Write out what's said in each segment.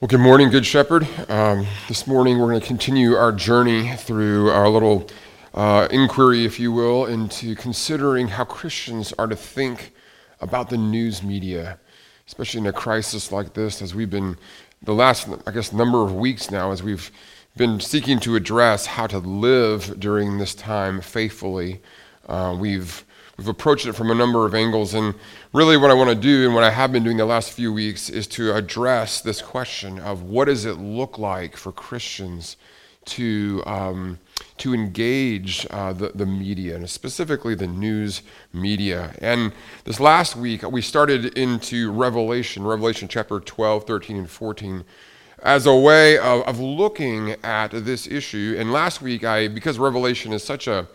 Well, good morning, Good Shepherd. Um, this morning we're going to continue our journey through our little uh, inquiry, if you will, into considering how Christians are to think about the news media, especially in a crisis like this, as we've been the last, I guess, number of weeks now, as we've been seeking to address how to live during this time faithfully. Uh, we've We've approached it from a number of angles, and really what I want to do and what I have been doing the last few weeks is to address this question of what does it look like for Christians to, um, to engage uh, the, the media, and specifically the news media. And this last week, we started into Revelation, Revelation chapter 12, 13, and 14 as a way of, of looking at this issue. And last week, I because Revelation is such a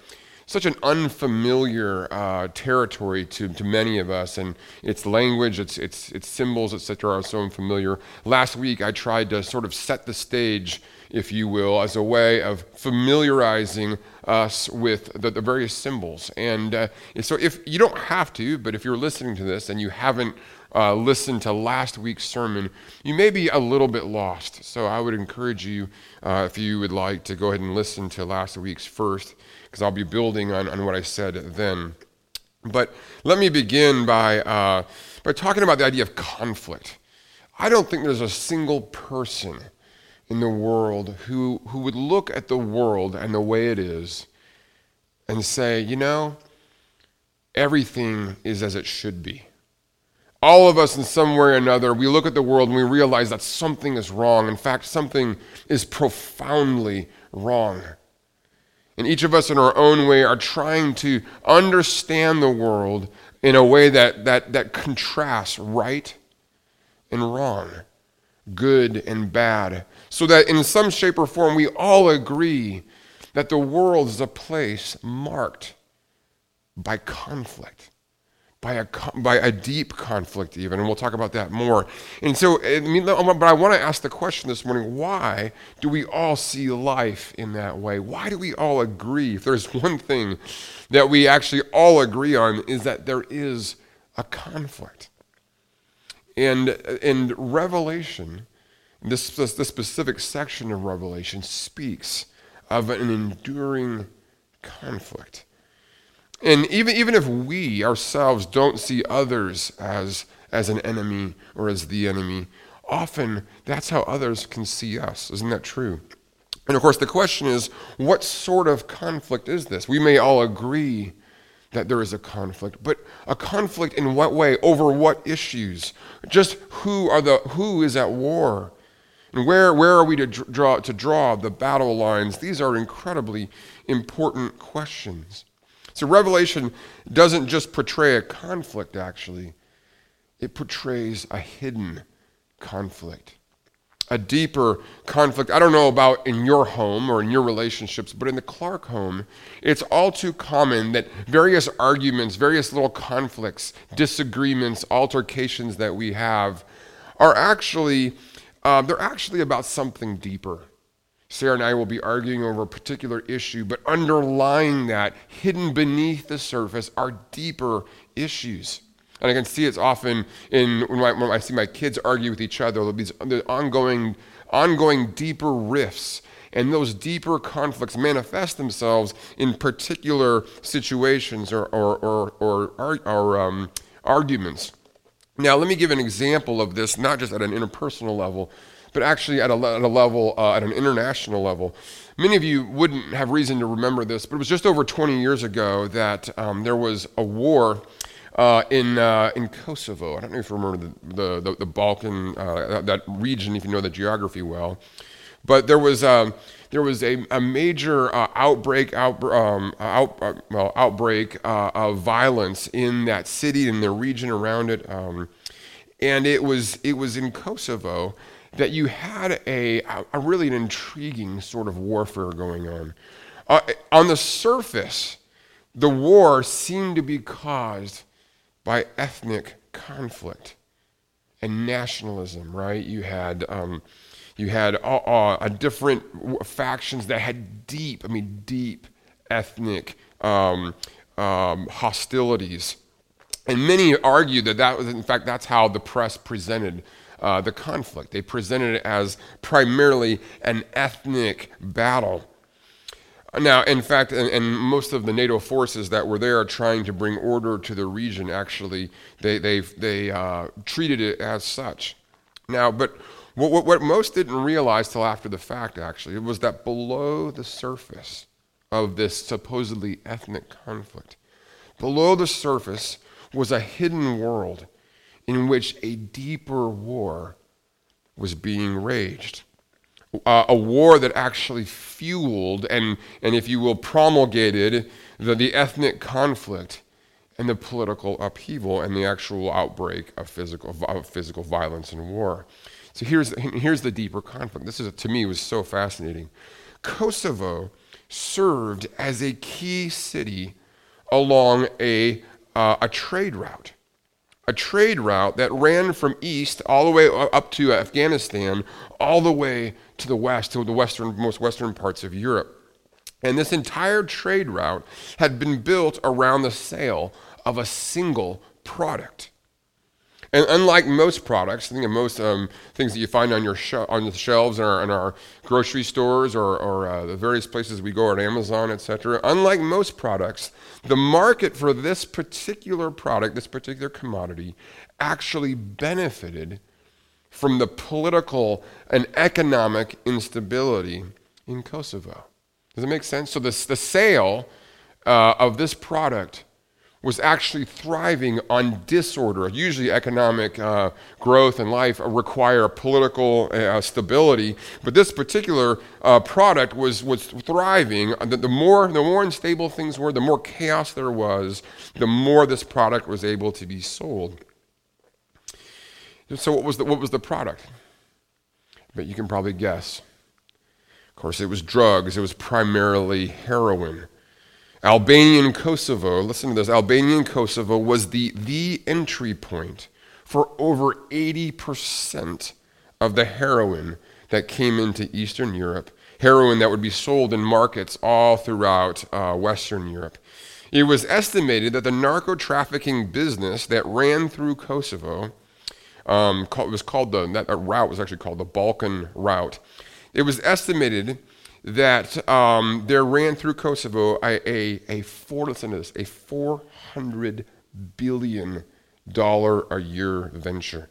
such an unfamiliar uh, territory to, to many of us, and its language, its, its, its symbols, etc., are so unfamiliar. Last week, I tried to sort of set the stage, if you will, as a way of familiarizing us with the, the various symbols. And uh, so, if you don't have to, but if you're listening to this and you haven't uh, listened to last week's sermon, you may be a little bit lost. So, I would encourage you, uh, if you would like, to go ahead and listen to last week's first because I'll be building on, on what I said then. But let me begin by, uh, by talking about the idea of conflict. I don't think there's a single person in the world who, who would look at the world and the way it is and say, you know, everything is as it should be. All of us, in some way or another, we look at the world and we realize that something is wrong. In fact, something is profoundly wrong. And each of us, in our own way, are trying to understand the world in a way that, that, that contrasts right and wrong, good and bad, so that in some shape or form we all agree that the world is a place marked by conflict by a, by a deep conflict, even, and we'll talk about that more. And so, I mean, um, but I want to ask the question this morning why do we all see life in that way? Why do we all agree? If there's one thing that we actually all agree on, is that there is a conflict. And in Revelation, this, this, this specific section of Revelation speaks of an enduring conflict. And even, even if we ourselves don't see others as, as an enemy or as the enemy, often that's how others can see us. Isn't that true? And of course, the question is what sort of conflict is this? We may all agree that there is a conflict, but a conflict in what way? Over what issues? Just who are the who is at war? And where, where are we to draw, to draw the battle lines? These are incredibly important questions. So Revelation doesn't just portray a conflict, actually, it portrays a hidden conflict. A deeper conflict. I don't know about in your home or in your relationships, but in the Clark home, it's all too common that various arguments, various little conflicts, disagreements, altercations that we have are actually, uh, they're actually about something deeper. Sarah and I will be arguing over a particular issue, but underlying that, hidden beneath the surface, are deeper issues. And I can see it's often in when, I, when I see my kids argue with each other, there'll be these ongoing, ongoing deeper rifts. And those deeper conflicts manifest themselves in particular situations or, or, or, or, or um, arguments. Now, let me give an example of this, not just at an interpersonal level, but actually at a, at a level, uh, at an international level. Many of you wouldn't have reason to remember this, but it was just over 20 years ago that um, there was a war uh, in, uh, in Kosovo. I don't know if you remember the, the, the Balkan, uh, that region, if you know the geography well. But there was, um, there was a, a major uh, outbreak, out, um, out, uh, well, outbreak of violence in that city and the region around it. Um, and it was, it was in Kosovo that you had a, a really an intriguing sort of warfare going on. Uh, on the surface, the war seemed to be caused by ethnic conflict and nationalism, right? You had, um, you had uh, uh, different factions that had deep, I mean, deep ethnic um, um, hostilities. And many argue that that was, in fact, that's how the press presented uh, the conflict. They presented it as primarily an ethnic battle. Now, in fact, and, and, most of the NATO forces that were there trying to bring order to the region, actually, they, they, they uh, treated it as such. Now, but what, what, what most didn't realize till after the fact, actually, was that below the surface of this supposedly ethnic conflict, below the surface was a hidden world in which a deeper war was being raged uh, a war that actually fueled and, and, if you will, promulgated the, the ethnic conflict and the political upheaval and the actual outbreak of physical, of physical violence and war. So here's, here's the deeper conflict. This is, to me, was so fascinating. Kosovo served as a key city along a, uh, a trade route a trade route that ran from east all the way up to Afghanistan, all the way to the west, to the western, most western parts of Europe. And this entire trade route had been built around the sale of a single product. And unlike most products, I think most um, things that you find on your sh- on the shelves in our, in our grocery stores or, or uh, the various places we go on Amazon, etc., unlike most products, the market for this particular product, this particular commodity, actually benefited from the political and economic instability in Kosovo. Does it make sense? So, this, the sale uh, of this product was actually thriving on disorder. Usually, economic uh, growth and life require political uh, stability, but this particular uh, product was, was thriving. The, the, more, the more unstable things were, the more chaos there was, the more this product was able to be sold. So, what was the, what was the product? But you can probably guess. Of course, it was drugs, it was primarily heroin. Albanian Kosovo, listen to this Albanian Kosovo was the, the entry point for over 80% of the heroin that came into Eastern Europe, heroin that would be sold in markets all throughout uh, Western Europe. It was estimated that the narco trafficking business that ran through Kosovo um, called, was called the that route was actually called the Balkan route. It was estimated that um, there ran through Kosovo a, a, a four, listen to this, a $400 billion a year venture.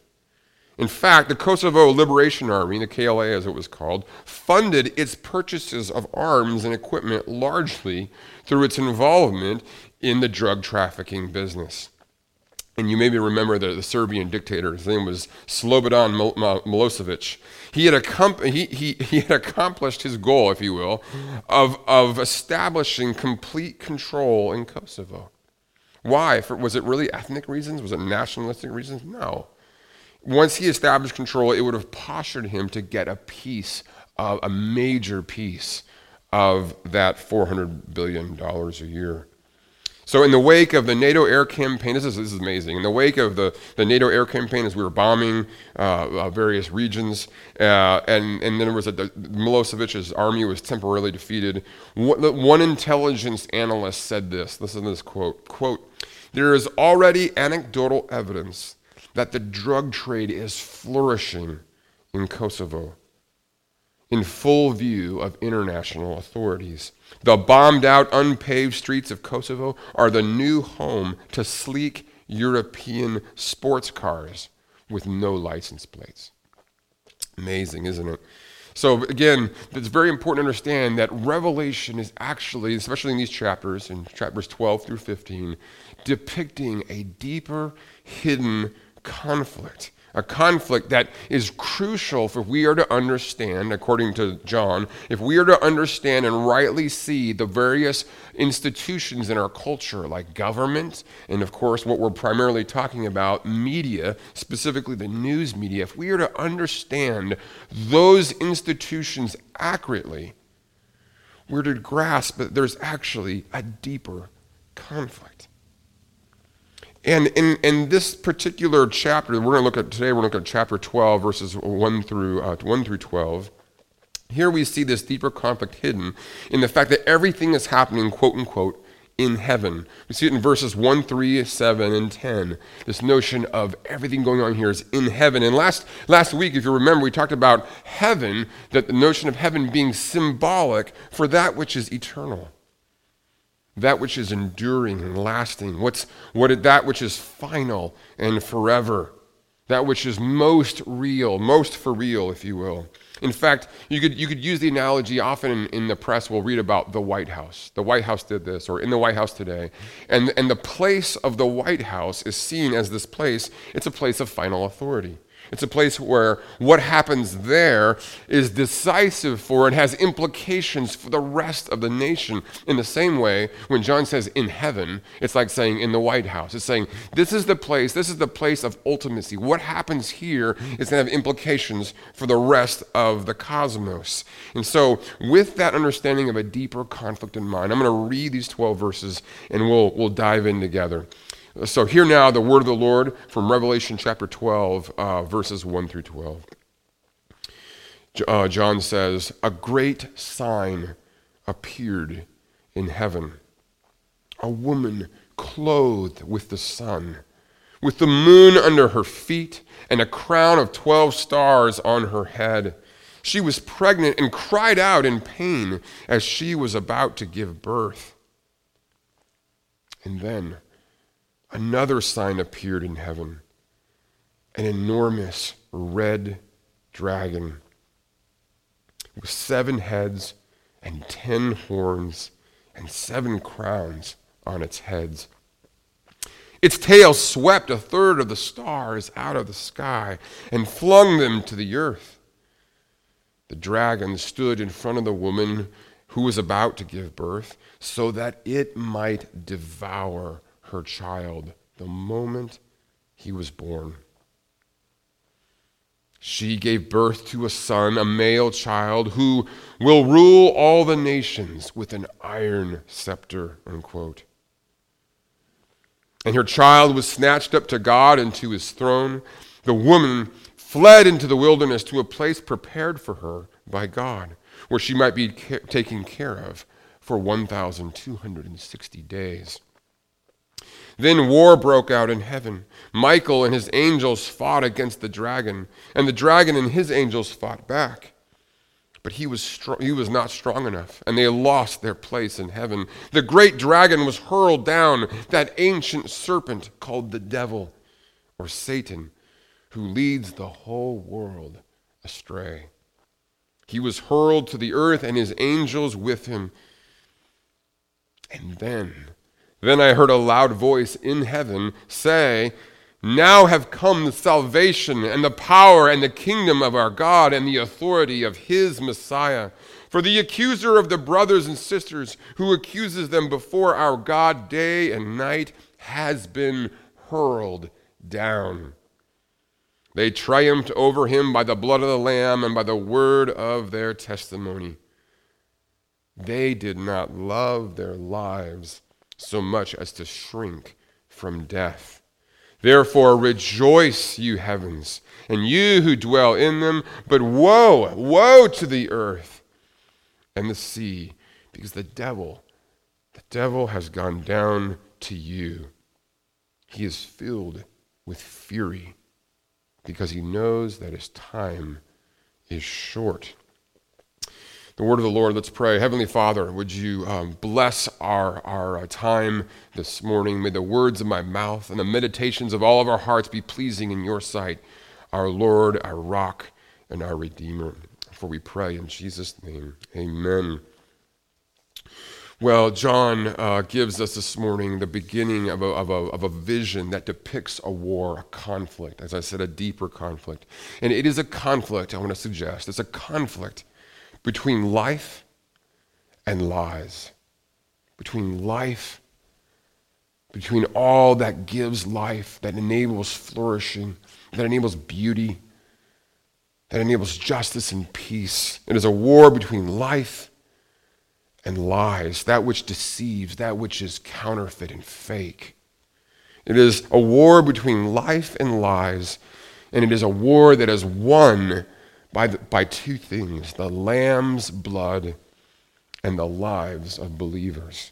In fact, the Kosovo Liberation Army, the KLA as it was called, funded its purchases of arms and equipment largely through its involvement in the drug trafficking business. And you maybe remember the, the Serbian dictator, his name was Slobodan Milosevic. He had, accom- he, he, he had accomplished his goal, if you will, of, of establishing complete control in Kosovo. Why? For, was it really ethnic reasons? Was it nationalistic reasons? No. Once he established control, it would have postured him to get a piece, of, a major piece of that $400 billion a year. So, in the wake of the NATO air campaign, this is, this is amazing. In the wake of the, the NATO air campaign, as we were bombing uh, uh, various regions, uh, and, and then there was a, the, Milosevic's army was temporarily defeated. One, one intelligence analyst said this listen to this quote, quote, there is already anecdotal evidence that the drug trade is flourishing in Kosovo in full view of international authorities. The bombed out, unpaved streets of Kosovo are the new home to sleek European sports cars with no license plates. Amazing, isn't it? So, again, it's very important to understand that Revelation is actually, especially in these chapters, in chapters 12 through 15, depicting a deeper, hidden conflict a conflict that is crucial if we are to understand, according to John, if we are to understand and rightly see the various institutions in our culture, like government, and of course, what we're primarily talking about, media, specifically the news media, if we are to understand those institutions accurately, we're to grasp that there's actually a deeper conflict. And in, in this particular chapter, we're going to look at today, we're going to look at chapter 12, verses 1 through, uh, 1 through 12. Here we see this deeper conflict hidden in the fact that everything is happening, quote unquote, in heaven. We see it in verses 1, 3, 7, and 10. This notion of everything going on here is in heaven. And last, last week, if you remember, we talked about heaven, that the notion of heaven being symbolic for that which is eternal, that which is enduring and lasting, what's, what, that which is final and forever, that which is most real, most for real, if you will. In fact, you could, you could use the analogy often in, in, the press, we'll read about the White House. The White House did this, or in the White House today. And, and the place of the White House is seen as this place, it's a place of final authority. It's a place where what happens there is decisive for and has implications for the rest of the nation. In the same way, when John says in heaven, it's like saying in the White House. It's saying this is the place, this is the place of ultimacy. What happens here is going to have implications for the rest of the cosmos. And so, with that understanding of a deeper conflict in mind, I'm going to read these 12 verses and we'll, we'll dive in together. So, hear now the word of the Lord from Revelation chapter 12, uh, verses 1 through 12. Uh, John says, A great sign appeared in heaven a woman clothed with the sun, with the moon under her feet, and a crown of 12 stars on her head. She was pregnant and cried out in pain as she was about to give birth. And then, another sign appeared in heaven an enormous red dragon with seven heads and ten horns and seven crowns on its heads. Its tail swept a third of the stars out of the sky and flung them to the earth. The dragon stood in front of the woman who was about to give birth so that it might devour her child the moment he was born. She gave birth to a son, a male child, who will rule all the nations with an iron scepter, unquote. And her child was snatched up to God and to his throne. The woman fled into the wilderness to a place prepared for her by God, where she might be ca- taken care of for 1,260 days. Then war broke out in heaven. Michael and his angels fought against the dragon, and the dragon and his angels fought back. But he was, he was not strong enough, and they lost their place in heaven. The great dragon was hurled down, that ancient serpent called the devil or Satan, who leads the whole world astray. He was hurled to the earth, and his angels with him. And then then I heard a loud voice in heaven say, Now have come the salvation and the power and the kingdom of our God and the authority of his Messiah. For the accuser of the brothers and sisters who accuses them before our God day and night has been hurled down. They triumphed over him by the blood of the Lamb and by the word of their testimony. They did not love their lives so much as to shrink from death. Therefore, rejoice, you heavens, and you who dwell in them. But woe, woe to the earth and the sea, because the devil, the devil has gone down to you. He is filled with fury because he knows that his time is short the word of the Lord. Let's pray. Heavenly Father, would you um, bless our, our uh, time this morning? May the words of my mouth and the meditations of all of our hearts be pleasing in your sight, our Lord, our rock, and our Redeemer. For we pray in Jesus' name. Amen. Well, John uh, gives us this morning the beginning of a, of, a, of a vision that depicts a war, a conflict, as I said, a deeper conflict. And it is a conflict, I want to suggest. It's a conflict between life and lies, between life, between all that gives life, that enables flourishing, that enables beauty, that enables justice and peace. It is a war between life and lies, that which deceives, that which is counterfeit and fake. It is a war between life and lies, and it is a war that is won by, the, by two things the lamb's blood and the lives of believers.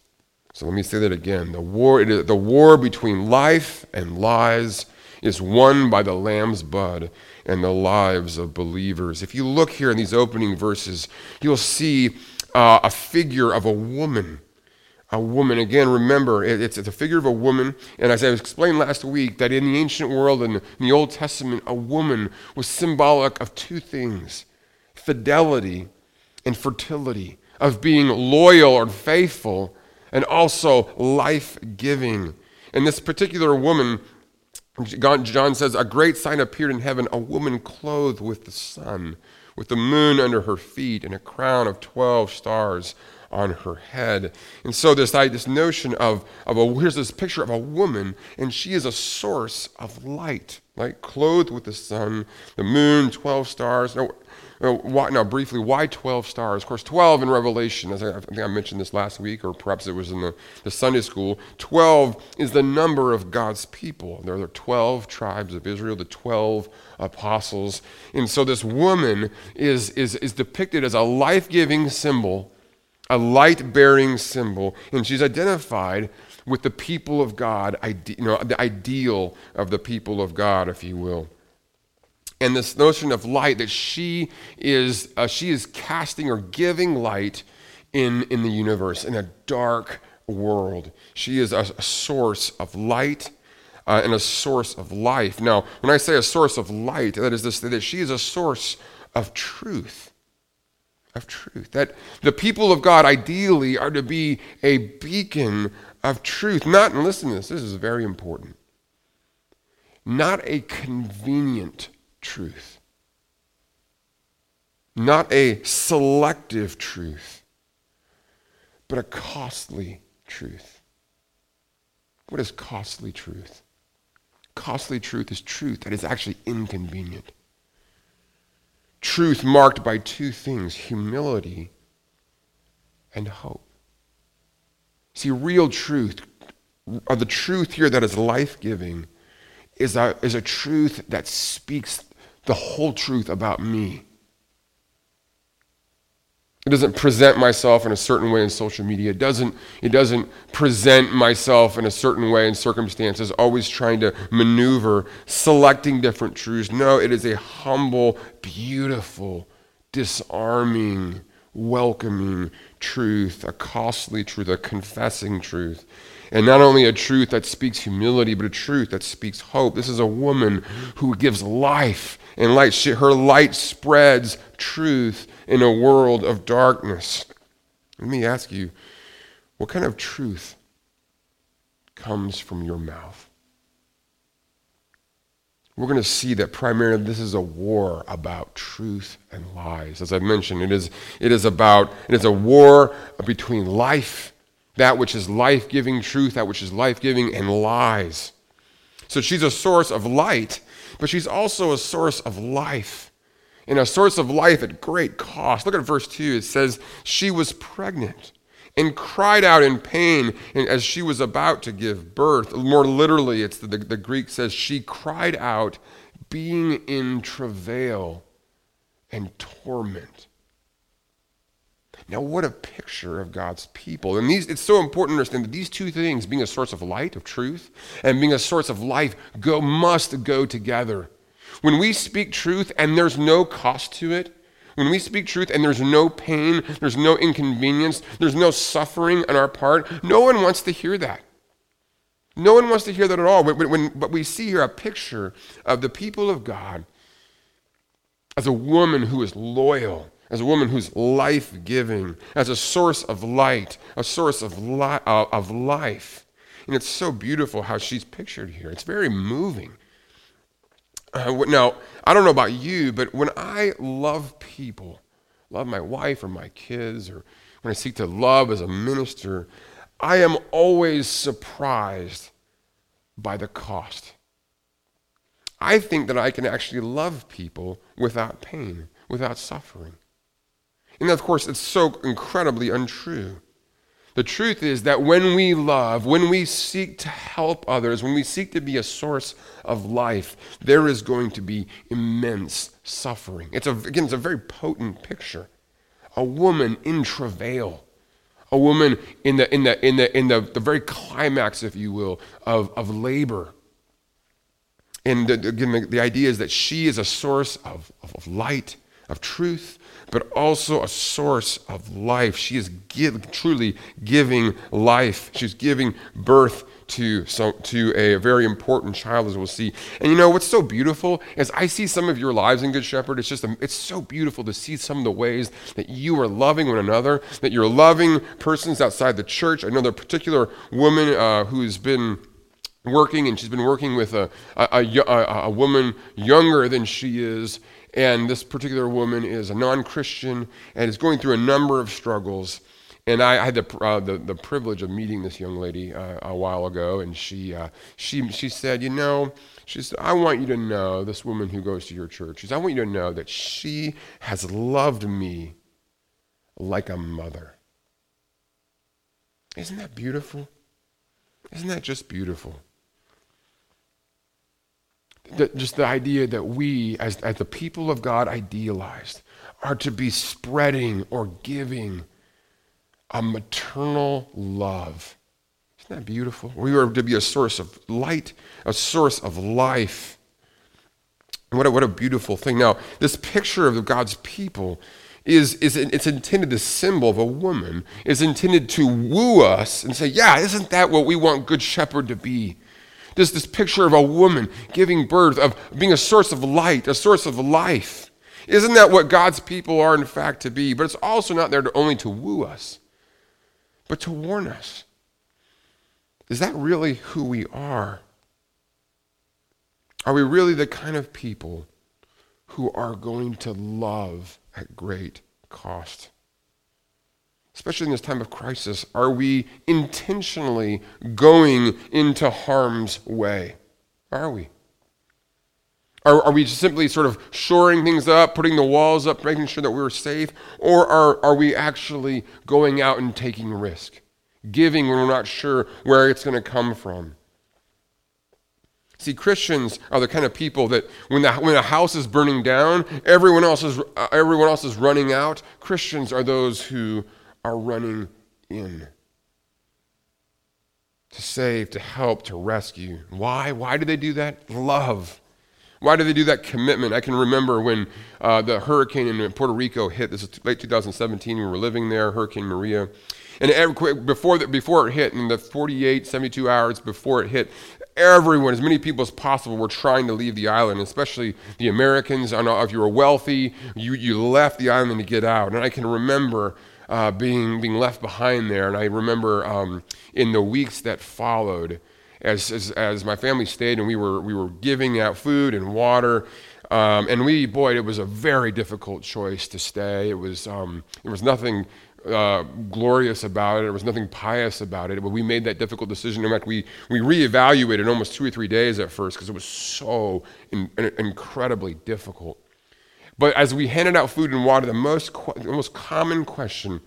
So let me say that again. The war, the war between life and lies is won by the Lamb's blood and the lives of believers. If you look here in these opening verses, you'll see uh, a figure of a woman. A woman, again, remember, it's, it's a figure of a woman. And as I explained last week, that in the ancient world and in the Old Testament, a woman was symbolic of two things fidelity and fertility, of being loyal or faithful and also life giving. And this particular woman, John says, a great sign appeared in heaven a woman clothed with the sun, with the moon under her feet, and a crown of 12 stars on her head. And so this, this notion of, of a, here's this picture of a woman, and she is a source of light, like Clothed with the sun, the moon, 12 stars. Now, uh, why, now, briefly, why 12 stars? Of course, 12 in Revelation, as I, I, think I mentioned this last week, or perhaps it was in the, the Sunday school. 12 is the number of God's people. There are the 12 tribes of Israel, the 12 apostles. And so this woman is, is, is depicted as a life giving symbol, a light bearing symbol, and she's identified with the people of God, you know, the ideal of the people of God, if you will. And this notion of light that she is uh, she is casting or giving light in in the universe in a dark world. She is a, a source of light uh, and a source of life. Now when i say a source of light that is this that she is a source of truth of truth that the people of god ideally are to be a beacon of truth not and listen to this this is very important not a convenient truth, not a selective truth, but a costly truth. What is costly truth? Costly truth is truth that is actually inconvenient. Truth marked by two things humility and hope. See, real truth, or the truth here that is life giving, is a, is a truth that speaks the whole truth about me. It doesn't present myself in a certain way in social media. It doesn't, it doesn't present myself in a certain way in circumstances, always trying to maneuver, selecting different truths. No, it is a humble, beautiful, disarming, welcoming truth, a costly truth, a confessing truth. And not only a truth that speaks humility, but a truth that speaks hope. This is a woman who gives life and light. She, her light spreads truth in a world of darkness. Let me ask you, what kind of truth comes from your mouth? We're going to see that primarily this is a war about truth and lies. As I mentioned, it is, it is about, it is a war between life, that which is life giving truth, that which is life giving, and lies. So she's a source of light but she's also a source of life. And a source of life at great cost. Look at verse 2. It says, She was pregnant and cried out in pain as she was about to give birth. More literally, it's the, the, the Greek says, She cried out, being in travail and torment. Now, what a picture of God's people. And these, it's so important to understand that these two things, being a source of light, of truth, and being a source of life, go, must go together. When we speak truth and there's no cost to it, when we speak truth and there's no pain, there's no inconvenience, there's no suffering on our part, no one wants to hear that. No one wants to hear that at all. When, when, but we see here a picture of the people of God as a woman who is loyal as a woman who's life giving, as a source of light, a source of, li- uh, of life. And it's so beautiful how she's pictured here. It's very moving. Uh, now, I don't know about you, but when I love people, love my wife or my kids, or when I seek to love as a minister, I am always surprised by the cost. I think that I can actually love people without pain, without suffering. And of course, it's so incredibly untrue. The truth is that when we love, when we seek to help others, when we seek to be a source of life, there is going to be immense suffering. It's a, again, it's a very potent picture. A woman in travail, a woman in the, in the, in the, in the, the very climax, if you will, of, of labor. And again, the, the idea is that she is a source of, of light, of truth, but also a source of life. She is give, truly giving life. She's giving birth to, so, to a very important child, as we'll see. And you know what's so beautiful is I see some of your lives in Good Shepherd. It's just a, it's so beautiful to see some of the ways that you are loving one another, that you're loving persons outside the church. I know there particular woman uh, who's been working, and she's been working with a, a, a, a woman younger than she is and this particular woman is a non Christian and is going through a number of struggles. And I, had the, uh, the, the, privilege of meeting this young lady uh, a while ago, and she, uh, she, she said, You know, she said, I want you to know, this woman who goes to your church, she said, I want you to know that she has loved me like a mother. Isn't that beautiful? Isn't that just beautiful? Just the idea that we, as, as the people of God idealized, are to be spreading or giving a maternal love. Isn't that beautiful? We are to be a source of light, a source of life. What a, what a beautiful thing. Now, this picture of God's people is, is it's intended, the symbol of a woman is intended to woo us and say, yeah, isn't that what we want Good Shepherd to be? This, this picture of a woman giving birth, of being a source of light, a source of life. Isn't that what God's people are, in fact, to be? But it's also not there to, only to woo us, but to warn us. Is that really who we are? Are we really the kind of people who are going to love at great cost? Especially in this time of crisis, are we intentionally going into harm's way? Are we? Are, are we simply sort of shoring things up, putting the walls up, making sure that we're safe? Or are, are we actually going out and taking risk, giving when we're not sure where it's going to come from? See, Christians are the kind of people that when, the, when a house is burning down, everyone else, is, uh, everyone else is running out. Christians are those who are running in to save, to help, to rescue. Why? Why do they do that? Love. Why do they do that commitment? I can remember when uh, the hurricane in Puerto Rico hit. This is late 2017. We were living there, Hurricane Maria. And every, before, the, before it hit, in the 48, 72 hours before it hit, everyone, as many people as possible, were trying to leave the island, especially the Americans. I know if you were wealthy, you, you left the island to get out. And I can remember uh, being, being left behind there. And I remember um, in the weeks that followed, as, as, as, my family stayed and we were, we were giving out food and water. Um, and we, boy, it was a very difficult choice to stay. It was, um, there was nothing uh, glorious about it. There was nothing pious about it. But we made that difficult decision. In fact, we, we reevaluated almost two or three days at first because it was so in, in, incredibly difficult. But as we handed out food and water, the most, the most common question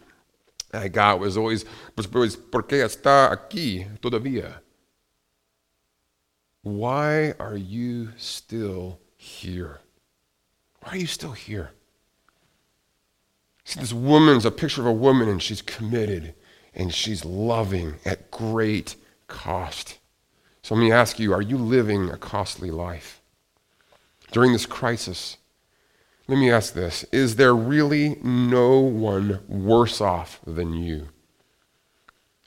I got was always, ¿por qué está aquí todavía? Why are you still here? Why are you still here? See, this woman's a picture of a woman, and she's committed and she's loving at great cost. So let me ask you are you living a costly life? During this crisis, let me ask this Is there really no one worse off than you?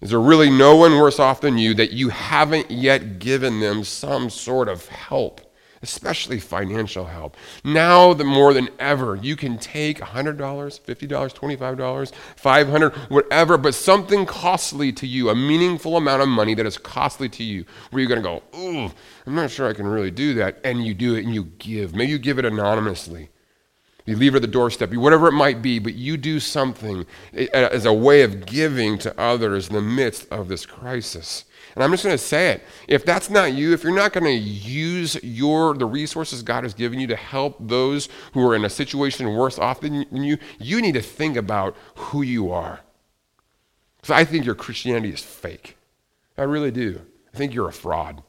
Is there really no one worse off than you that you haven't yet given them some sort of help, especially financial help? Now, the more than ever, you can take $100, $50, $25, 500, whatever, but something costly to you, a meaningful amount of money that is costly to you, where you're going to go, ooh, I'm not sure I can really do that. And you do it and you give. Maybe you give it anonymously. You leave her at the doorstep, whatever it might be, but you do something eh, eh, as a way of giving to others in the midst of this crisis. And I'm just going to say it. If that's not you, if you're not going to use your the resources God has given you to help those who are in a situation worse off than you, you need to think about who you are. Because I think your Christianity is fake. I really do. I think you're a fraud.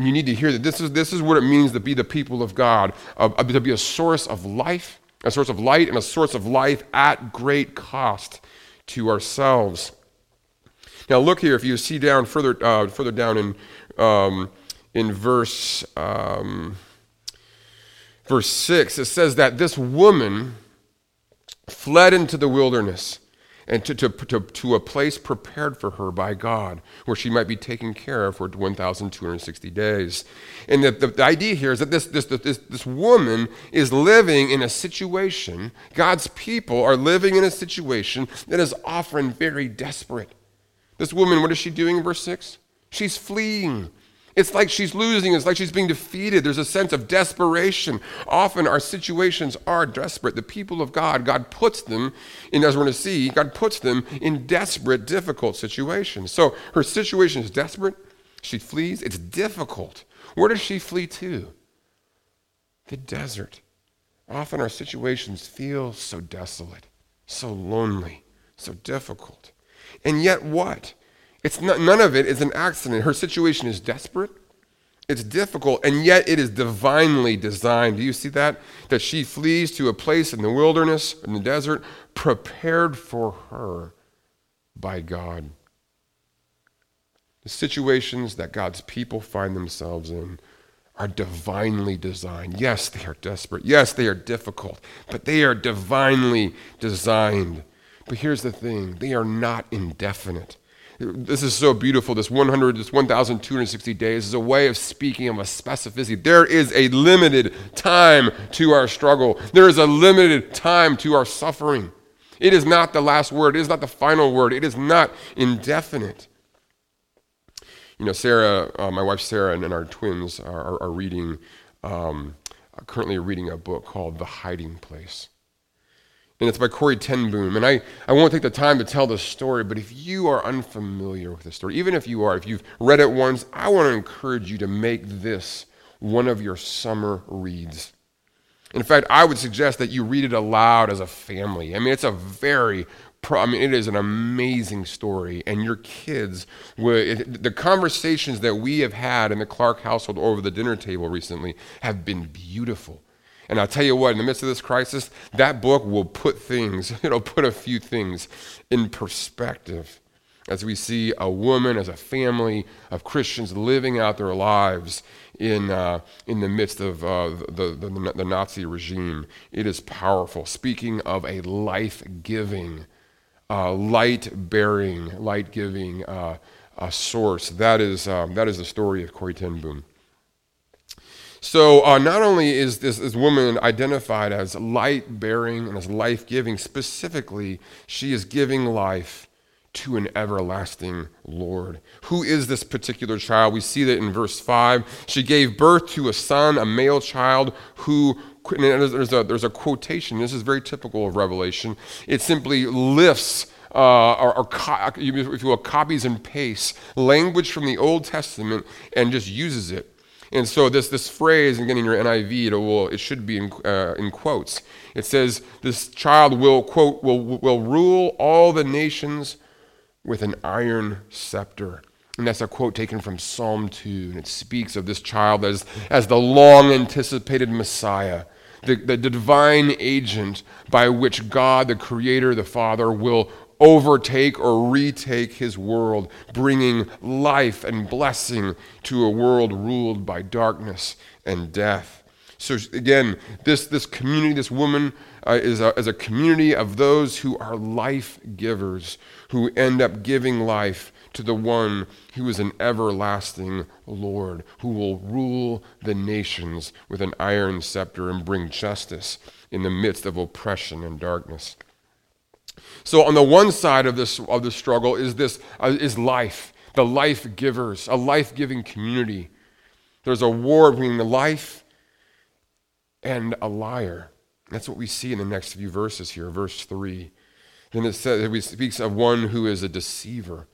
And you need to hear that this is, this is what it means to be the people of God, uh, to be a source of life, a source of light, and a source of life at great cost to ourselves. Now, look here, if you see down further, uh, further down in, um, in verse, um, verse 6, it says that this woman fled into the wilderness and to, to, to, to, a place prepared for her by God, where she might be taken care of for 1,260 days. And the, the, the, idea here is that this, this, this, this woman is living in a situation, God's people are living in a situation that is often very desperate. This woman, what is she doing in verse 6? She's fleeing. It's like she's losing. It's like she's being defeated. There's a sense of desperation. Often our situations are desperate. The people of God, God puts them in, as we're going to see, God puts them in desperate, difficult situations. So her situation is desperate. She flees. It's difficult. Where does she flee to? The desert. Often our situations feel so desolate, so lonely, so difficult. And yet, what? It's not, none of it is an accident. Her situation is desperate. It's difficult, and yet it is divinely designed. Do you see that? That she flees to a place in the wilderness, in the desert, prepared for her by God. The situations that God's people find themselves in are divinely designed. Yes, they are desperate. Yes, they are difficult, but they are divinely designed. But here's the thing they are not indefinite. This is so beautiful. This 100, this 1,260 days is a way of speaking of a specificity. There is a limited time to our struggle, there is a limited time to our suffering. It is not the last word, it is not the final word, it is not indefinite. You know, Sarah, uh, my wife Sarah, and, and our twins are, are, are reading, um, currently reading a book called The Hiding Place and it's by Corrie ten Boom. And I, I won't take the time to tell the story, but if you are unfamiliar with the story, even if you are, if you've read it once, I want to encourage you to make this one of your summer reads. In fact, I would suggest that you read it aloud as a family. I mean, it's a very I mean, it is an amazing story, and your kids, the conversations that we have had in the Clark household over the dinner table recently have been beautiful. And I'll tell you what, in the midst of this crisis, that book will put things, it'll put a few things in perspective as we see a woman, as a family of Christians living out their lives in, uh, in the midst of uh, the, the, the, Nazi regime. It is powerful. Speaking of a life giving, uh, light bearing, light giving uh, source, that is, um, that is the story of Corrie ten Boom. So uh, not only is this, this woman identified as light bearing and as life giving, specifically, she is giving life to an everlasting Lord. Who is this particular child? We see that in verse 5. She gave birth to a son, a male child, who, there's a, there's a quotation, this is very typical of Revelation. It simply lifts uh, or, or co- if you will, copies and pastes language from the Old Testament and just uses it and so this, this phrase, and getting your NIV, it, will, it should be in, uh, in quotes. It says, this child will, quote, will, will rule all the nations with an iron scepter. And that's a quote taken from Psalm 2. And it speaks of this child as, as the long anticipated Messiah, the, the divine agent by which God, the Creator, the Father, will overtake or retake his world, bringing life and blessing to a world ruled by darkness and death. So, again, this, this community, this woman, uh, is, a, is a community of those who are life givers, who end up giving life to the one who is an everlasting Lord, who will rule the nations with an iron scepter and bring justice in the midst of oppression and darkness. So on the one side of this of the struggle is this uh, is life, the life givers, a life-giving community. There's a war between the life and a liar. That's what we see in the next few verses here, verse 3. Then it says it speaks of one who is a deceiver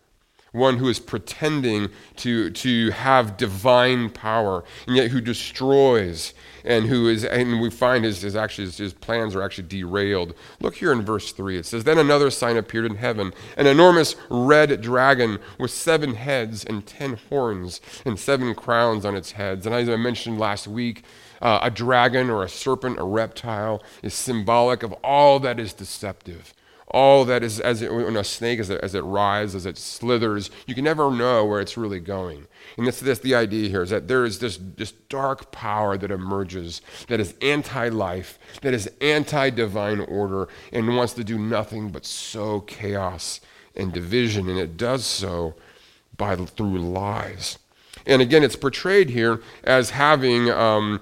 one who is pretending to, to have divine power, and yet who destroys, and who is, and we find his, his, actually, his, his plans are actually derailed. Look here in verse 3. It says, Then another sign appeared in heaven, an enormous red dragon with seven heads and ten horns, and seven crowns on its heads. And as I mentioned last week, uh, a dragon or a serpent, a reptile, is symbolic of all that is deceptive all that is as it, a snake as it, as it rises, as it slithers, you can never know where it's really going. And that's, that's the idea here is that there is this, this dark power that emerges that is anti life, that is anti divine order, and wants to do nothing but sow chaos and division. And it does so by, through lies. And again, it's portrayed here as having. Um,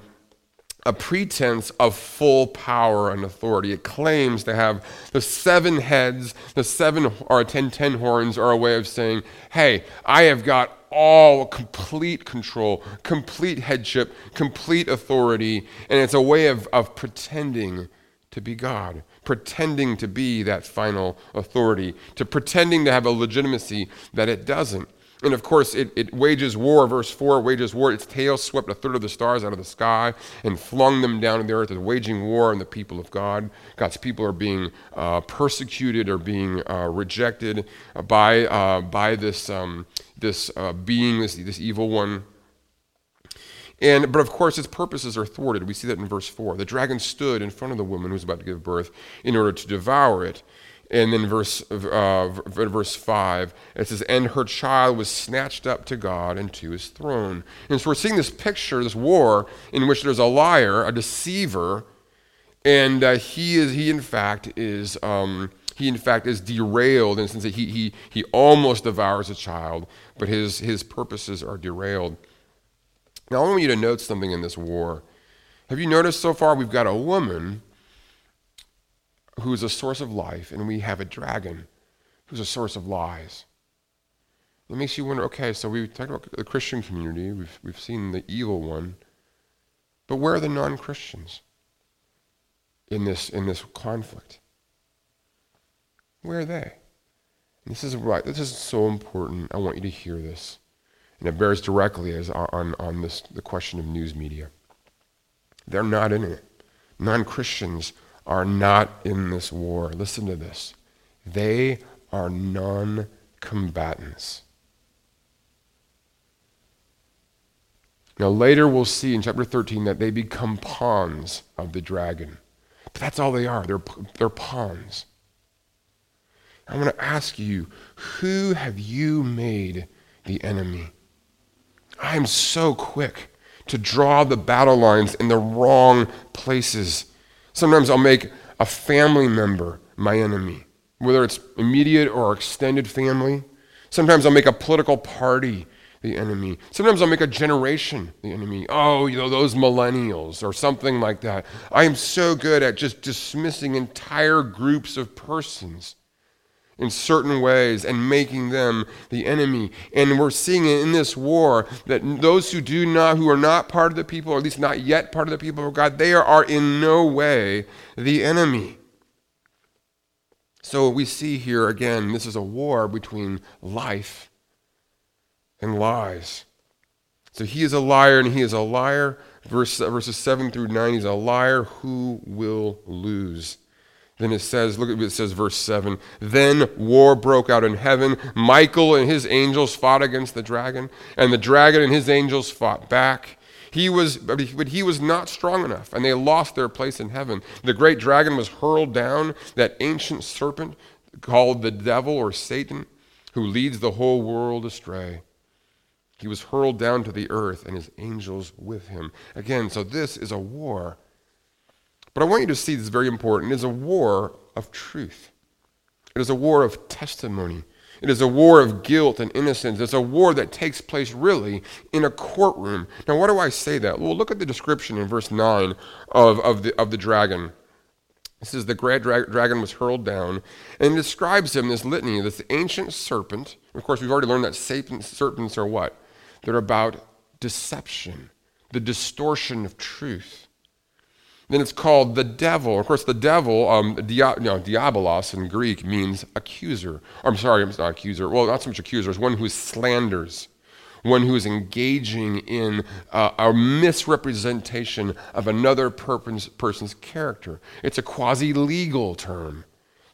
a pretense of full power and authority. It claims to have the seven heads, the seven or ten, ten horns are a way of saying, hey, I have got all complete control, complete headship, complete authority. And it's a way of, of pretending to be God, pretending to be that final authority, to pretending to have a legitimacy that it doesn't. And of course, it, it wages war. Verse 4 wages war. Its tail swept a third of the stars out of the sky and flung them down to the earth. It's waging war on the people of God. God's people are being uh, persecuted or being uh, rejected by, uh, by this, um, this uh, being, this, this evil one. And, but of course, its purposes are thwarted. We see that in verse 4. The dragon stood in front of the woman who was about to give birth in order to devour it. And then verse, uh, verse 5, it says, And her child was snatched up to God and to his throne. And so we're seeing this picture, this war, in which there's a liar, a deceiver, and uh, he is, he in fact is, um, he in fact is derailed in the sense that he, he, he almost devours a child, but his, his purposes are derailed. Now, I want you to note something in this war. Have you noticed so far we've got a woman who is a source of life, and we have a dragon who's a source of lies. It makes you wonder okay, so we've talked about the Christian community, we've, we've seen the evil one, but where are the non Christians in this, in this conflict? Where are they? And this is right, this is so important. I want you to hear this. And it bears directly as on, on this, the question of news media. They're not in it. Non Christians are not in this war. Listen to this. They are non combatants. Now, later we'll see in chapter 13 that they become pawns of the dragon. But that's all they are. They're, they're pawns. I want to ask you who have you made the enemy? I'm so quick to draw the battle lines in the wrong places. Sometimes I'll make a family member my enemy, whether it's immediate or extended family. Sometimes I'll make a political party the enemy. Sometimes I'll make a generation the enemy. Oh, you know, those millennials or something like that. I am so good at just dismissing entire groups of persons in certain ways and making them the enemy. And we're seeing in this war that those who do not, who are not part of the people, or at least not yet part of the people of God, they are in no way the enemy. So we see here again, this is a war between life and lies. So he is a liar and he is a liar. Verse, verses 7 through 9, he's a liar who will lose. Then it says, look at what it says, verse 7. Then war broke out in heaven. Michael and his angels fought against the dragon, and the dragon and his angels fought back. He was, but he was not strong enough, and they lost their place in heaven. The great dragon was hurled down, that ancient serpent called the devil or Satan, who leads the whole world astray. He was hurled down to the earth, and his angels with him. Again, so this is a war but I want you to see this is very important. It is a war of truth. It is a war of testimony. It is a war of guilt and innocence. It's a war that takes place really in a courtroom. Now, why do I say that? Well, look at the description in verse 9 of, of, the, of the dragon. It says the great dra- dragon was hurled down, and it describes him, this litany, this ancient serpent. Of course, we've already learned that serpents are what? They're about deception, the distortion of truth. Then it's called the devil. Of course, the devil, um, dia, diabolos in Greek means accuser. Or, I'm sorry, it's not accuser. Well, not so much accuser. It's one who slanders, one who is engaging in uh, a misrepresentation of another person's character. It's a quasi legal term.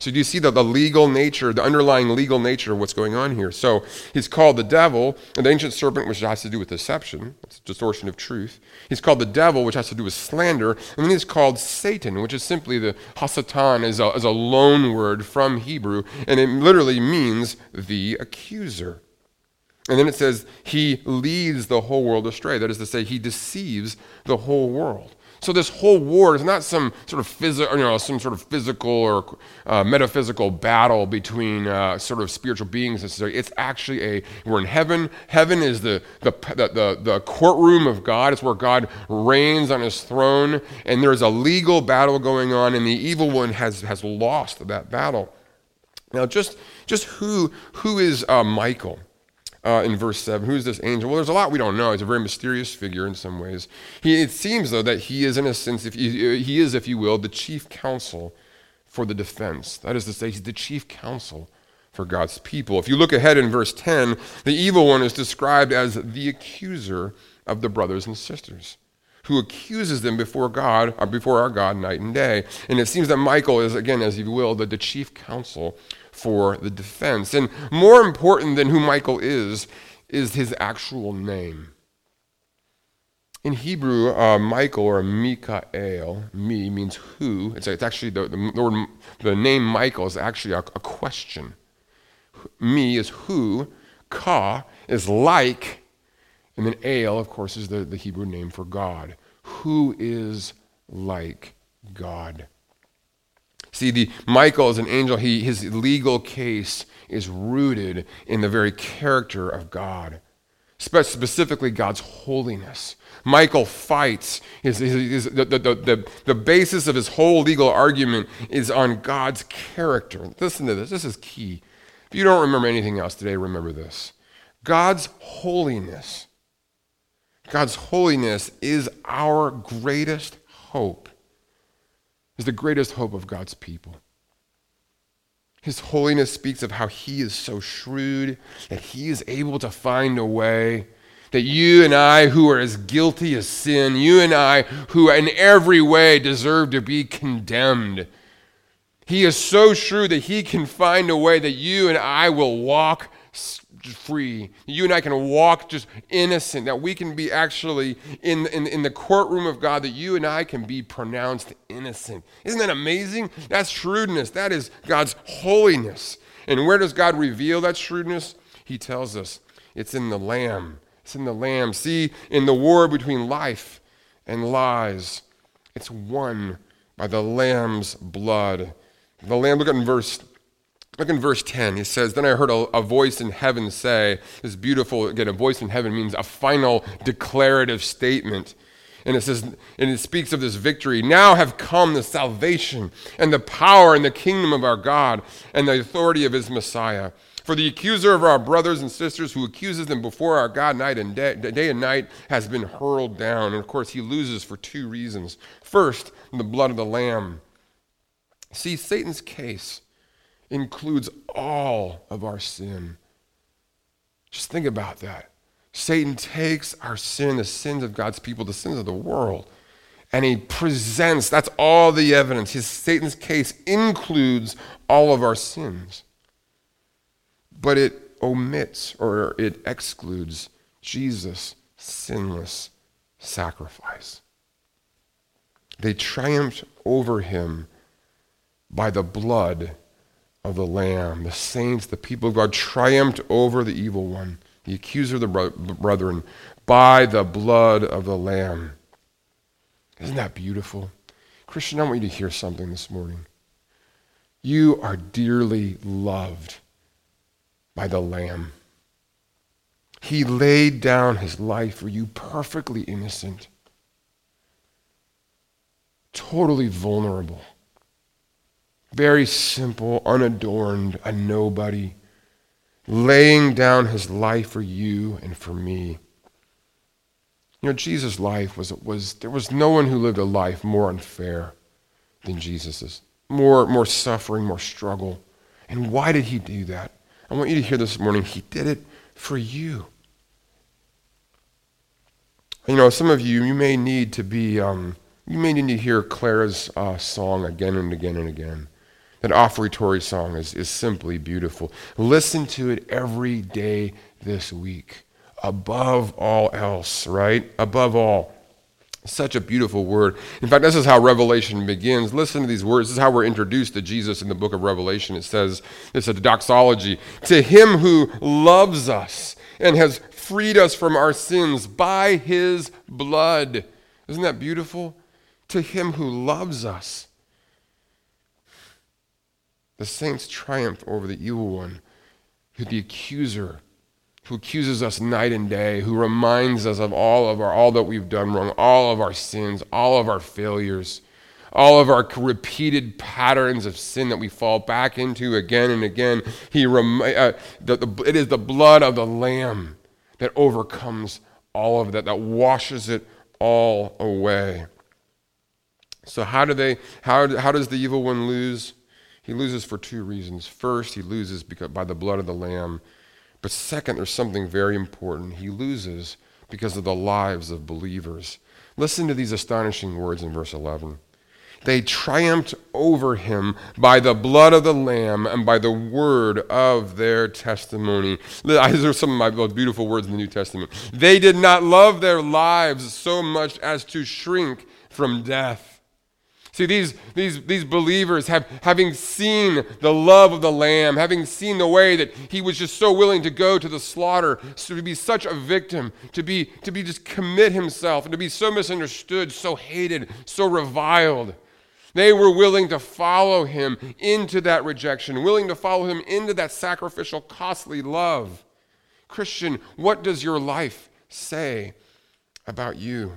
So do you see the, the legal nature, the underlying legal nature of what's going on here? So he's called the devil, and the ancient serpent, which has to do with deception, it's distortion of truth. He's called the devil, which has to do with slander, and then he's called Satan, which is simply the hasatan, is a, is a loan word from Hebrew, and it literally means the accuser. And then it says he leads the whole world astray. That is to say, he deceives the whole world. So this whole war is not some sort of physical, you know, some sort of physical or uh, metaphysical battle between uh, sort of spiritual beings necessarily. It's actually a we're in heaven. Heaven is the the, the the courtroom of God. It's where God reigns on His throne, and there's a legal battle going on, and the evil one has has lost that battle. Now, just just who who is uh, Michael? Uh, in verse 7. Who is this angel? Well, there's a lot we don't know. He's a very mysterious figure in some ways. He, it seems, though, that he is, in a sense, if you, he is, if you will, the chief counsel for the defense. That is to say, he's the chief counsel for God's people. If you look ahead in verse 10, the evil one is described as the accuser of the brothers and sisters who accuses them before God, or before our God, night and day. And it seems that Michael is, again, as you will, the, the chief counsel for the defense. And more important than who Michael is, is his actual name. In Hebrew, uh, Michael or Mikael, me means who. It's, it's actually the, the, the, the, name Michael is actually a, a question. Me is who, ka is like, and then El, of course, is the, the Hebrew name for God. Who is like God? See, the Michael is an angel. He, his legal case is rooted in the very character of God, specifically God's holiness. Michael fights. His, his, his, the, the, the, the basis of his whole legal argument is on God's character. Listen to this. This is key. If you don't remember anything else today, remember this. God's holiness, God's holiness is our greatest hope is the greatest hope of God's people. His holiness speaks of how he is so shrewd that he is able to find a way that you and I, who are as guilty as sin, you and I, who in every way deserve to be condemned, he is so shrewd that he can find a way that you and I will walk free. You and I can walk just innocent, that we can be actually in, in, in the courtroom of God, that you and I can be pronounced innocent. Isn't that amazing? That's shrewdness. That is God's holiness. And where does God reveal that shrewdness? He tells us it's in the Lamb. It's in the Lamb. See, in the war between life and lies, it's won by the Lamb's blood. The Lamb, look at in verse Look in verse 10. He says, Then I heard a, a, voice in heaven say, This beautiful, again, a voice in heaven means a final declarative statement. And it says, and it speaks of this victory. Now have come the salvation and the power and the kingdom of our God and the authority of his Messiah. For the accuser of our brothers and sisters who accuses them before our God night and day, day and night has been hurled down. And of course, he loses for two reasons. First, the blood of the Lamb. See, Satan's case includes all of our sin. Just think about that. Satan takes our sin, the sins of God's people, the sins of the world, and he presents, that's all the evidence. His Satan's case includes all of our sins. But it omits or it excludes Jesus' sinless sacrifice. They triumphed over him by the blood of the Lamb. The saints, the people of God, triumphed over the evil one, the accuser of the brethren, by the blood of the Lamb. Isn't that beautiful? Christian, I want you to hear something this morning. You are dearly loved by the Lamb. He laid down his life for you, perfectly innocent, totally vulnerable. Very simple, unadorned, a nobody, laying down his life for you and for me. You know, Jesus' life was, was there was no one who lived a life more unfair than Jesus's. More, more suffering, more struggle. And why did he do that? I want you to hear this morning. He did it for you. You know, some of you, you may need to be, um, you may need to hear Clara's uh, song again and again and again. That offertory song is, is simply beautiful. Listen to it every day this week. Above all else, right? Above all. Such a beautiful word. In fact, this is how Revelation begins. Listen to these words. This is how we're introduced to Jesus in the book of Revelation. It says, it's a doxology. To him who loves us and has freed us from our sins by his blood. Isn't that beautiful? To him who loves us. The saints triumph over the evil one, who the accuser who accuses us night and day, who reminds us of all of our all that we've done wrong, all of our sins, all of our failures, all of our repeated patterns of sin that we fall back into again and again. He rem- uh, the, the, it is the blood of the Lamb that overcomes all of that, that washes it all away. So how do they? How, how does the evil one lose? He loses for two reasons. First, he loses because by the blood of the Lamb. But second, there's something very important. He loses because of the lives of believers. Listen to these astonishing words in verse 11. They triumphed over him by the blood of the Lamb and by the word of their testimony. These are some of my most beautiful words in the New Testament. They did not love their lives so much as to shrink from death. See, these, these, these believers have, having seen the love of the Lamb, having seen the way that he was just so willing to go to the slaughter, to be such a victim, to be, to be just commit himself, and to be so misunderstood, so hated, so reviled. They were willing to follow him into that rejection, willing to follow him into that sacrificial, costly love. Christian, what does your life say about you?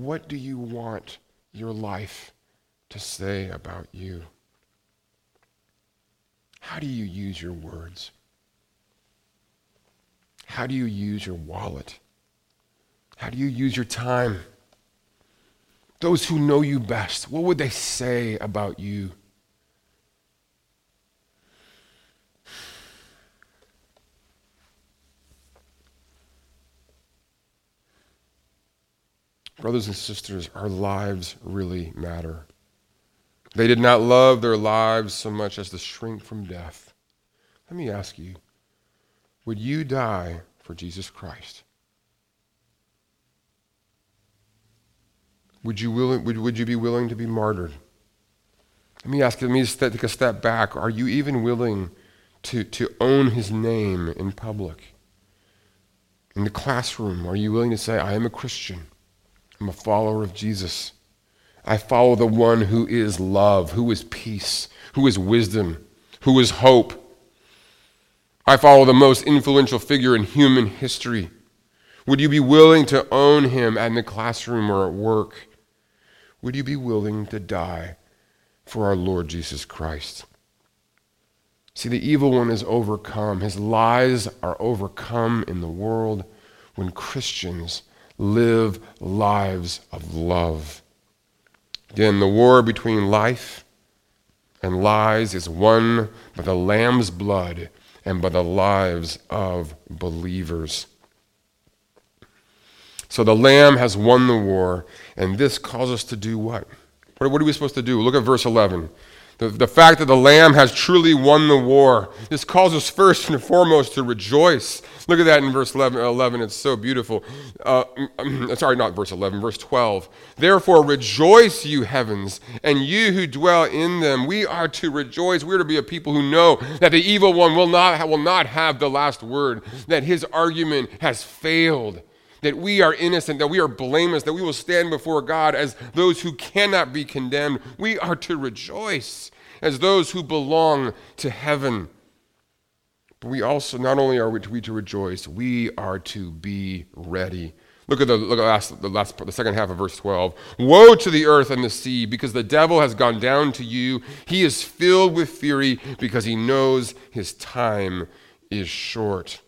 What do you want your life to say about you? How do you use your words? How do you use your wallet? How do you use your time? Those who know you best, what would they say about you? Brothers and sisters, our lives really matter. They did not love their lives so much as to shrink from death. Let me ask you would you die for Jesus Christ? Would you, willing, would, would you be willing to be martyred? Let me ask you, let me take a step back. Are you even willing to, to own his name in public? In the classroom, are you willing to say, I am a Christian? I'm a follower of Jesus. I follow the one who is love, who is peace, who is wisdom, who is hope. I follow the most influential figure in human history. Would you be willing to own him in the classroom or at work? Would you be willing to die for our Lord Jesus Christ? See, the evil one is overcome. His lies are overcome in the world when Christians live lives of love. Again, the war between life and lies is won by the Lamb's blood and by the lives of believers. So the Lamb has won the war, and this calls us to do what? What are we supposed to do? Look at verse 11. The, the fact that the Lamb has truly won the war. This calls us first and foremost to rejoice. Look at that in verse 11. 11 it's so beautiful. Uh, mm, mm, mm, sorry, not verse 11, verse 12. Therefore, rejoice, you heavens, and you who dwell in them. We are to rejoice. We are to be a people who know that the evil one will not, will not have the last word, that his argument has failed that we are innocent, that we are blameless, that we will stand before God as those who cannot be condemned. We are to rejoice as those who belong to heaven. But we also, not only are we to, rejoice, we are to be ready. Look at the, look at the, last, the, last, the second half of verse 12. Woe to the earth and the sea, because the devil has gone down to you. He is filled with fury because he knows his time is short.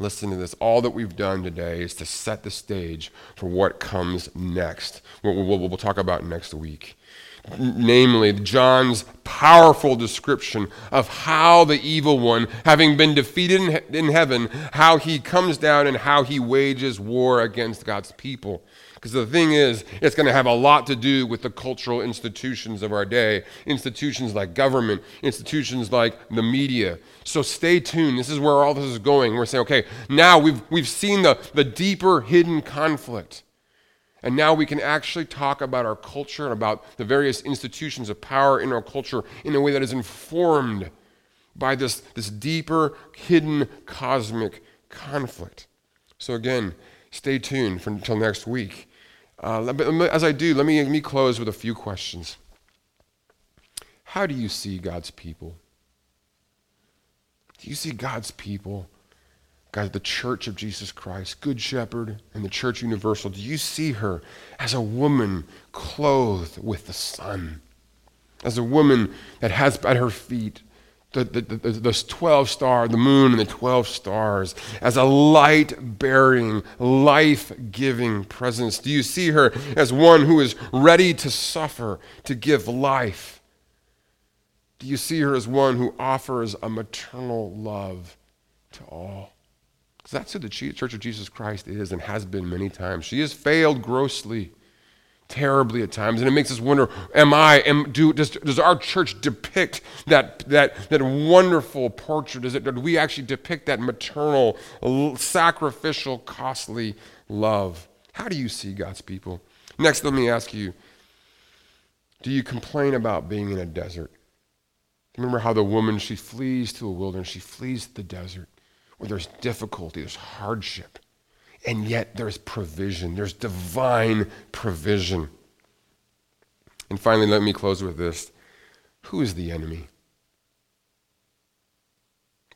Listen to this. All that we've done today is to set the stage for what comes next, what we'll, talk about next week. Namely, John's powerful description of how the evil one, having been defeated in heaven, how he comes down and how he wages war against God's people. Because the thing is, it's going to have a lot to do with the cultural institutions of our day, institutions like government, institutions like the media. So stay tuned. This is where all this is going. We're saying, okay, now we've, we've seen the, the deeper hidden conflict. And now we can actually talk about our culture and about the various institutions of power in our culture in a way that is informed by this, this deeper, hidden, cosmic conflict. So, again, stay tuned for, until next week. Uh, as I do, let me, let me close with a few questions. How do you see God's people? Do you see God's people? God, the church of Jesus Christ, Good Shepherd, and the church universal, do you see her as a woman clothed with the sun? As a woman that has at her feet the, the, the, the 12 star, the moon and the 12 stars, as a light bearing, life giving presence? Do you see her as one who is ready to suffer, to give life? Do you see her as one who offers a maternal love to all? Because that's who the Church of Jesus Christ is and has been many times. She has failed grossly terribly at times. And it makes us wonder, am I, am, do, does, does our church depict that, that, that wonderful portrait? Does it, do we actually depict that maternal, sacrificial, costly love? How do you see God's people? Next, let me ask you, do you complain about being in a desert? Remember how the woman, she flees to a wilderness, she flees to the desert where there's difficulty, there's hardship and yet there's provision. There's divine provision. And finally, let me close with this Who is the enemy?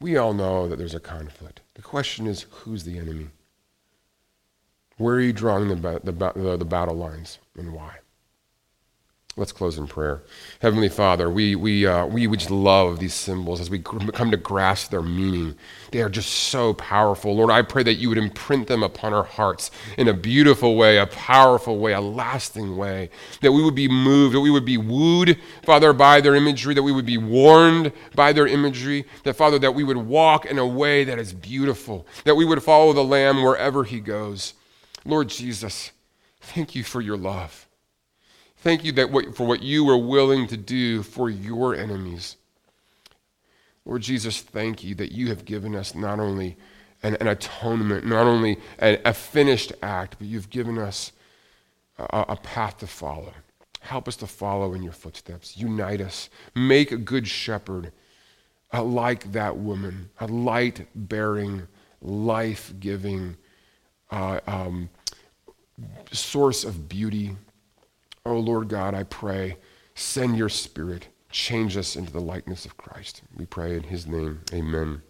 We all know that there's a conflict. The question is who's the enemy? Where are you drawing the, the, the, the battle lines and why? Let's close in prayer. Heavenly Father, we, we, uh, we just love these symbols as we come to grasp their meaning. They are just so powerful. Lord, I pray that you would imprint them upon our hearts in a beautiful way, a powerful way, a lasting way. That we would be moved, that we would be wooed, Father, by their imagery, that we would be warned by their imagery. That, Father, that we would walk in a way that is beautiful, that we would follow the Lamb wherever he goes. Lord Jesus, thank you for your love. Thank you that what, for what you were willing to do for your enemies. Lord Jesus, thank you that you have given us not only an, an atonement, not only a, a, finished act, but you've given us a, a path to follow. Help us to follow in your footsteps. Unite us. Make a good shepherd uh, like that woman, a light bearing, life giving uh, um, source of beauty Oh, Lord God, I pray, send your spirit, change us into the likeness of Christ. We pray in his name. Amen.